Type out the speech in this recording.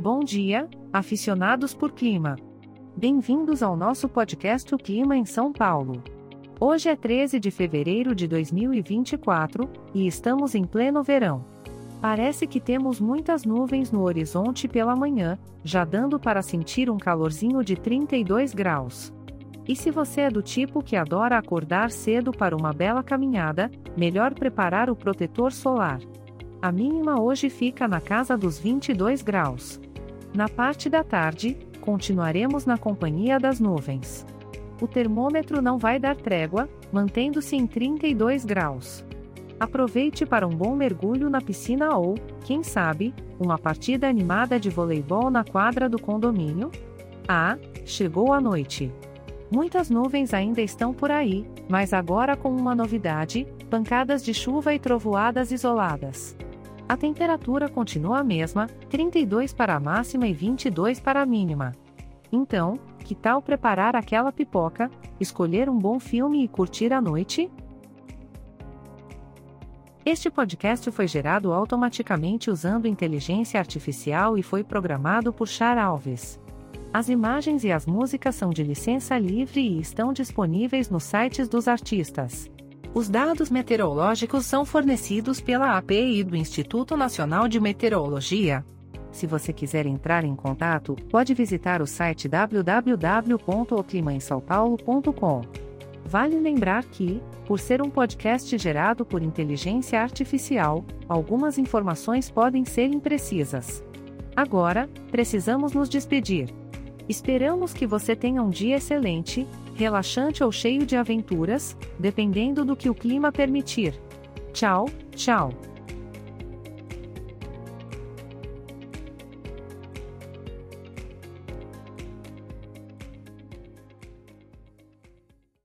Bom dia, aficionados por clima. Bem-vindos ao nosso podcast O Clima em São Paulo. Hoje é 13 de fevereiro de 2024 e estamos em pleno verão. Parece que temos muitas nuvens no horizonte pela manhã, já dando para sentir um calorzinho de 32 graus. E se você é do tipo que adora acordar cedo para uma bela caminhada, melhor preparar o protetor solar. A mínima hoje fica na casa dos 22 graus. Na parte da tarde, continuaremos na companhia das nuvens. O termômetro não vai dar trégua, mantendo-se em 32 graus. Aproveite para um bom mergulho na piscina ou, quem sabe, uma partida animada de voleibol na quadra do condomínio? Ah, chegou a noite. Muitas nuvens ainda estão por aí, mas agora com uma novidade: pancadas de chuva e trovoadas isoladas. A temperatura continua a mesma, 32 para a máxima e 22 para a mínima. Então, que tal preparar aquela pipoca, escolher um bom filme e curtir a noite? Este podcast foi gerado automaticamente usando inteligência artificial e foi programado por Char Alves. As imagens e as músicas são de licença livre e estão disponíveis nos sites dos artistas. Os dados meteorológicos são fornecidos pela API do Instituto Nacional de Meteorologia. Se você quiser entrar em contato, pode visitar o site www.oclimaemsaopaulo.com. Vale lembrar que, por ser um podcast gerado por inteligência artificial, algumas informações podem ser imprecisas. Agora, precisamos nos despedir. Esperamos que você tenha um dia excelente, relaxante ou cheio de aventuras, dependendo do que o clima permitir. Tchau, tchau.